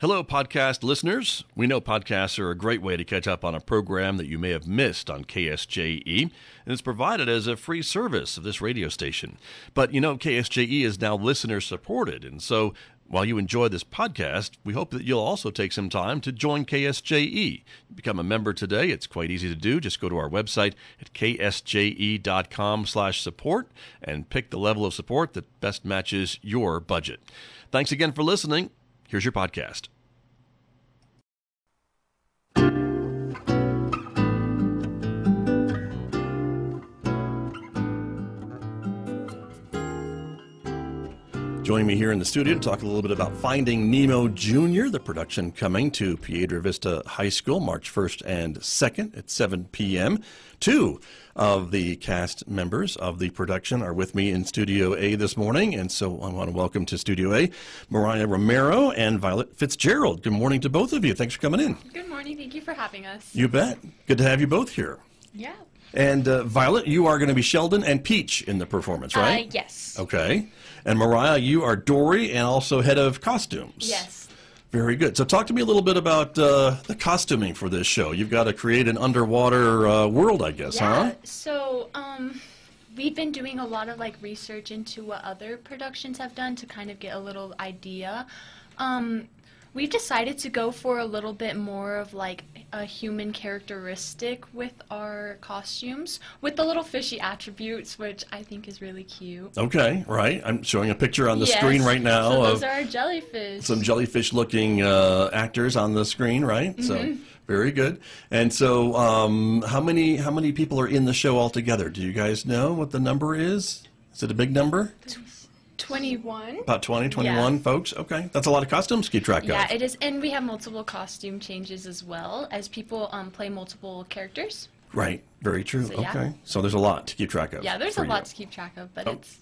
Hello, podcast listeners. We know podcasts are a great way to catch up on a program that you may have missed on KSJE, and it's provided as a free service of this radio station. But you know, KSJE is now listener supported, and so while you enjoy this podcast, we hope that you'll also take some time to join KSJE. Become a member today. It's quite easy to do. Just go to our website at ksje.com/support and pick the level of support that best matches your budget. Thanks again for listening. Here's your podcast. Joining me here in the studio to talk a little bit about Finding Nemo Jr., the production coming to Piedra Vista High School March 1st and 2nd at 7 p.m. Two of the cast members of the production are with me in Studio A this morning, and so I want to welcome to Studio A Mariah Romero and Violet Fitzgerald. Good morning to both of you. Thanks for coming in. Good morning. Thank you for having us. You bet. Good to have you both here. Yeah. And uh, Violet, you are going to be Sheldon and Peach in the performance, right? Uh, yes. Okay. And Mariah, you are Dory and also head of costumes. Yes. Very good. So, talk to me a little bit about uh, the costuming for this show. You've got to create an underwater uh, world, I guess, Yeah. huh? So, um, we've been doing a lot of like research into what other productions have done to kind of get a little idea. Um, we've decided to go for a little bit more of like a human characteristic with our costumes, with the little fishy attributes, which I think is really cute. Okay, right. I'm showing a picture on the Yes. screen right now So of those are our jellyfish. some jellyfish looking uh, actors on the screen, right? So, Mm-hmm. very good. And so, um, how many how many people are in the show altogether? Do you guys know what the number is? Is it a big number? 21. About 20, 21 folks? Okay. That's a lot of costumes to keep track Yeah, of. Yeah, it is, and we have multiple costume changes as well as people um, play multiple characters. Right. Very true. So, yeah. Okay. So there's a lot to keep track of. Yeah, there's a lot you. to keep track of, but Oh. it's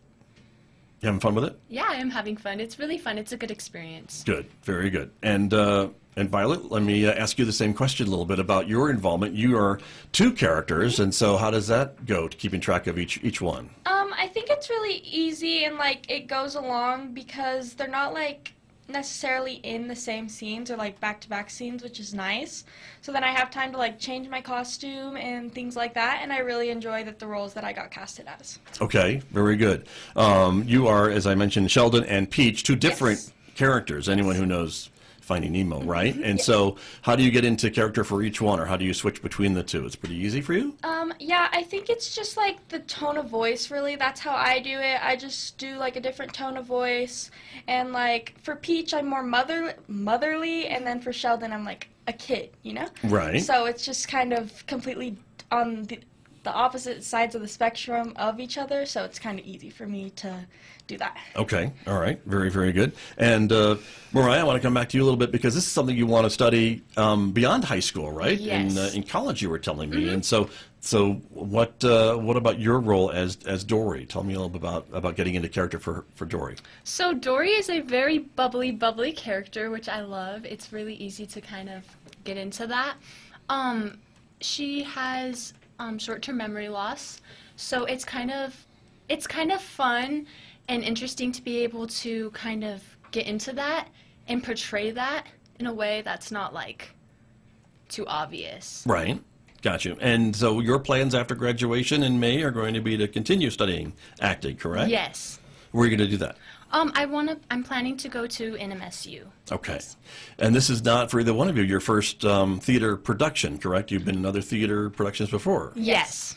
You having fun with it? yeah, I am having fun. It's really fun. It's a good experience. Good. Very good. And uh, and Violet, let me uh, ask you the same question a little bit about your involvement. You are two characters, and so how does that go to keeping track of each each one? Um, it's really easy and like it goes along because they're not like necessarily in the same scenes or like back to back scenes, which is nice. So then I have time to like change my costume and things like that, and I really enjoy that the roles that I got casted as. Okay. Very good. Um, you are, as I mentioned, Sheldon and Peach, two different Yes. characters. Anyone who knows Finding Nemo, right? And so, how do you get into character for each one, or how do you switch between the two? It's pretty easy for you. Um, yeah, I think it's just like the tone of voice, really. That's how I do it. I just do like a different tone of voice. And like for Peach, I'm more mother motherly, and then for Sheldon, I'm like a kid, you know? Right. So it's just kind of completely on the, the opposite sides of the spectrum of each other, so it's kind of easy for me to do that. Okay. All right. Very, very good. And uh, Mariah, I want to come back to you a little bit because this is something you want to study um, beyond high school, right? Yes. In, uh, in college, you were telling me. And so, so what? Uh, what about your role as as Dory? Tell me a little bit about about getting into character for for Dory. So Dory is a very bubbly, bubbly character, which I love. It's really easy to kind of get into that. Um, she has um, short-term memory loss, so it's kind of it's kind of fun and interesting to be able to kind of get into that and portray that in a way that's not like too obvious. Right. Got you. And so your plans after graduation in May are going to be to continue studying acting, correct? Yes. Where are you going to do that? Um, I want to. I'm planning to go to NMSU. Okay. And this is not for either one of you your first um, theater production, correct? You've been in other theater productions before. Yes.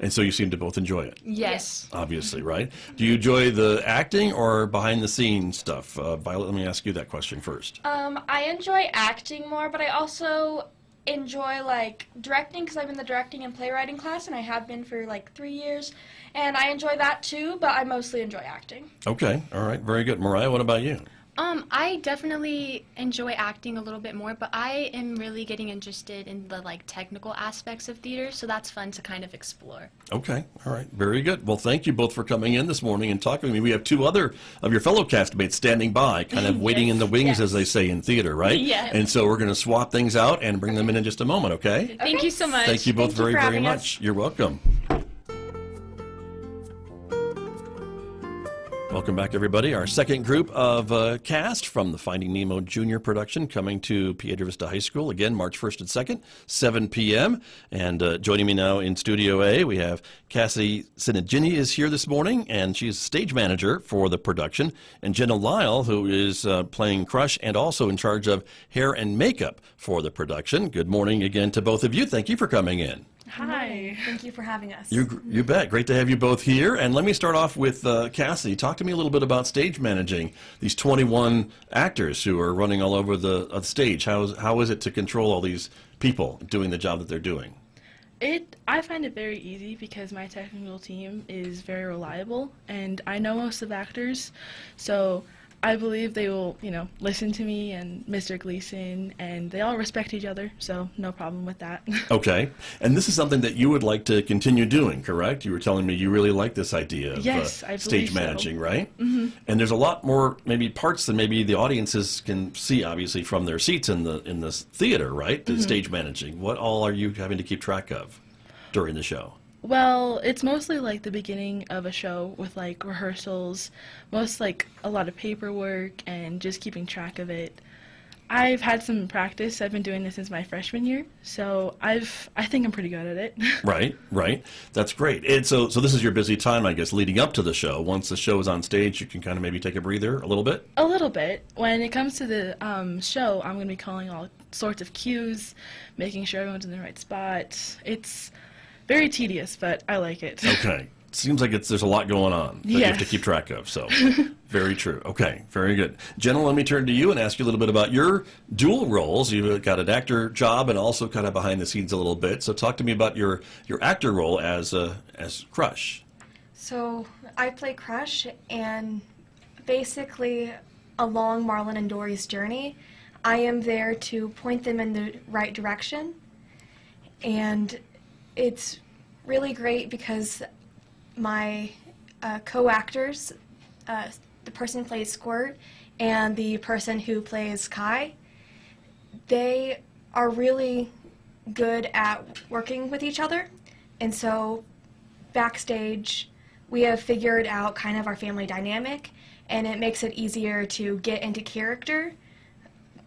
And so you seem to both enjoy it. Yes. obviously, right? Do you enjoy the acting or behind the scenes stuff? Uh, Violet, let me ask you that question first. Um, I enjoy acting more, but I also enjoy like directing because I'm in the directing and playwriting class, and I have been for like three years, and I enjoy that too. But I mostly enjoy acting. Okay, all right, very good. Mariah, what about you? Um, I definitely enjoy acting a little bit more, but I am really getting interested in the like technical aspects of theater, so that's fun to kind of explore. Okay, all right, very good. Well, thank you both for coming in this morning and talking to me. We have two other of your fellow castmates standing by, kind of waiting in the wings, yes. as they say in theater, right? Yes. And so we're going to swap things out and bring them in in just a moment, okay? Thank Okay. you so much. Thank you both Thank very, for very having us. much. You're welcome. Welcome back, everybody. Our second group of uh, cast from the Finding Nemo Junior production coming to Piedra Vista High School again, March 1st and 2nd, 7 p.m. And uh, joining me now in Studio A, we have Cassidy Sinigini is here this morning, and she's stage manager for the production, and Jenna Lyle, who is uh, playing Crush and also in charge of hair and makeup for the production. Good morning again to both of you. Thank you for coming in. Hi. Thank you for having us. You, you bet. Great to have you both here. And let me start off with uh, Cassidy. Talk to me a little bit about stage managing these 21 actors who are running all over the uh, stage. How is, how is it to control all these people doing the job that they're doing? It I find it very easy because my technical team is very reliable and I know most of the actors. So I believe they will, you know, listen to me and Mr. Gleason, and they all respect each other, so no problem with that. okay. And this is something that you would like to continue doing, correct? You were telling me you really like this idea of yes, uh, stage managing, so. right? Mm-hmm. And there's a lot more maybe parts than maybe the audiences can see, obviously, from their seats in the in this theater, right? The mm-hmm. stage managing. What all are you having to keep track of during the show? Well, it's mostly like the beginning of a show with like rehearsals, most like a lot of paperwork and just keeping track of it. I've had some practice. I've been doing this since my freshman year, so I've I think I'm pretty good at it. right, right. That's great. And so so this is your busy time, I guess, leading up to the show. Once the show is on stage, you can kind of maybe take a breather a little bit. A little bit. When it comes to the um, show, I'm going to be calling all sorts of cues, making sure everyone's in the right spot. It's very tedious, but I like it. Okay. Seems like it's there's a lot going on that yes. you have to keep track of. So, very true. Okay, very good. Jenna, let me turn to you and ask you a little bit about your dual roles. You've got an actor job and also kind of behind the scenes a little bit. So, talk to me about your your actor role as uh, as Crush. So, I play Crush, and basically, along Marlin and Dory's journey, I am there to point them in the right direction and it's really great because my uh, co-actors, uh, the person who plays Squirt and the person who plays Kai, they are really good at working with each other. And so backstage, we have figured out kind of our family dynamic, and it makes it easier to get into character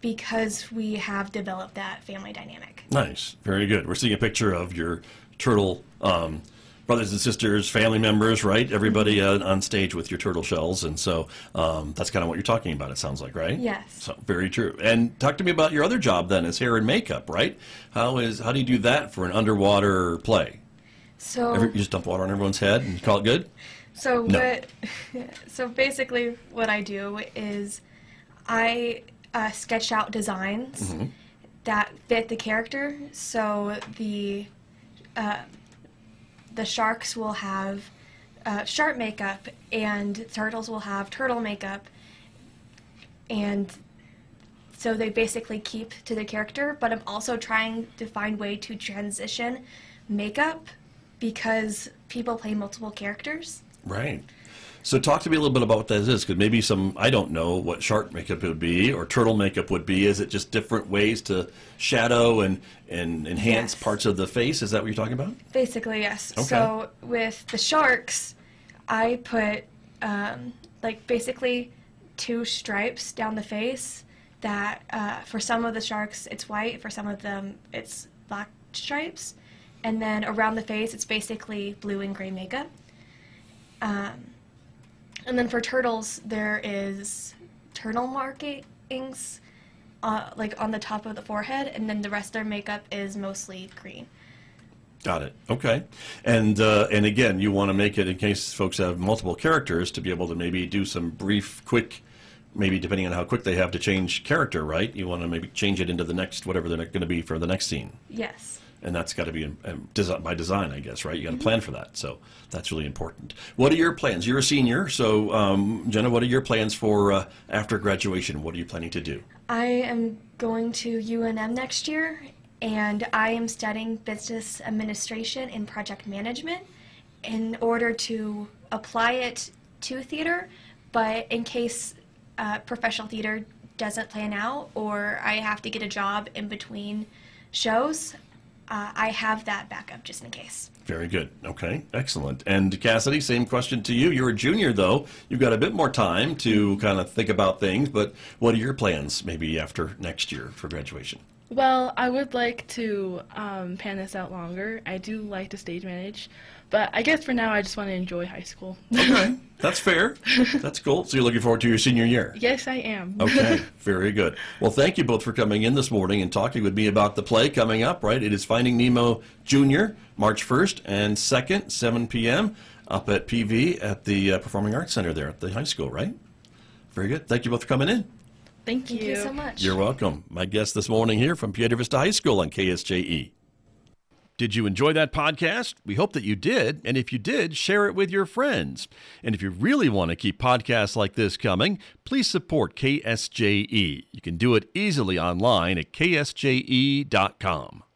because we have developed that family dynamic. Nice. Very good. We're seeing a picture of your turtle um, brothers and sisters, family members, right? Everybody uh, on stage with your turtle shells, and so um, that's kind of what you're talking about. It sounds like, right? Yes. So very true. And talk to me about your other job then, as hair and makeup, right? How is how do you do that for an underwater play? So Every, you just dump water on everyone's head and call it good. So no. what? So basically, what I do is I uh, sketch out designs mm-hmm. that fit the character. So the uh, the sharks will have uh, shark makeup, and turtles will have turtle makeup, and so they basically keep to the character. But I'm also trying to find way to transition makeup because people play multiple characters. Right. So talk to me a little bit about what that is, because maybe some I don't know what shark makeup would be or turtle makeup would be. Is it just different ways to shadow and and enhance yes. parts of the face? Is that what you're talking about? Basically, yes. Okay. So with the sharks, I put um, like basically two stripes down the face. That uh, for some of the sharks it's white, for some of them it's black stripes, and then around the face it's basically blue and gray makeup. Um, and then for turtles, there is turtle markings, uh, like on the top of the forehead, and then the rest of their makeup is mostly green. Got it. Okay. And uh, and again, you want to make it in case folks have multiple characters to be able to maybe do some brief, quick, maybe depending on how quick they have to change character, right? You want to maybe change it into the next whatever they're going to be for the next scene. Yes and that's got to be by design, I guess, right? You got to mm-hmm. plan for that, so that's really important. What are your plans? You're a senior, so um, Jenna, what are your plans for uh, after graduation? What are you planning to do? I am going to UNM next year, and I am studying business administration and project management in order to apply it to theater. But in case uh, professional theater doesn't plan out, or I have to get a job in between shows, uh, I have that backup just in case. Very good. Okay, excellent. And Cassidy, same question to you. You're a junior, though. You've got a bit more time to kind of think about things, but what are your plans maybe after next year for graduation? Well, I would like to um, pan this out longer. I do like to stage manage, but I guess for now I just want to enjoy high school. Okay, that's fair. That's cool. So you're looking forward to your senior year? yes, I am. Okay, very good. Well, thank you both for coming in this morning and talking with me about the play coming up, right? It is Finding Nemo Junior, March 1st and 2nd, 7 p.m., up at PV at the uh, Performing Arts Center there at the high school, right? Very good. Thank you both for coming in. Thank you. Thank you so much. You're welcome. My guest this morning here from Piedra Vista High School on KSJE. Did you enjoy that podcast? We hope that you did. And if you did, share it with your friends. And if you really want to keep podcasts like this coming, please support KSJE. You can do it easily online at ksje.com.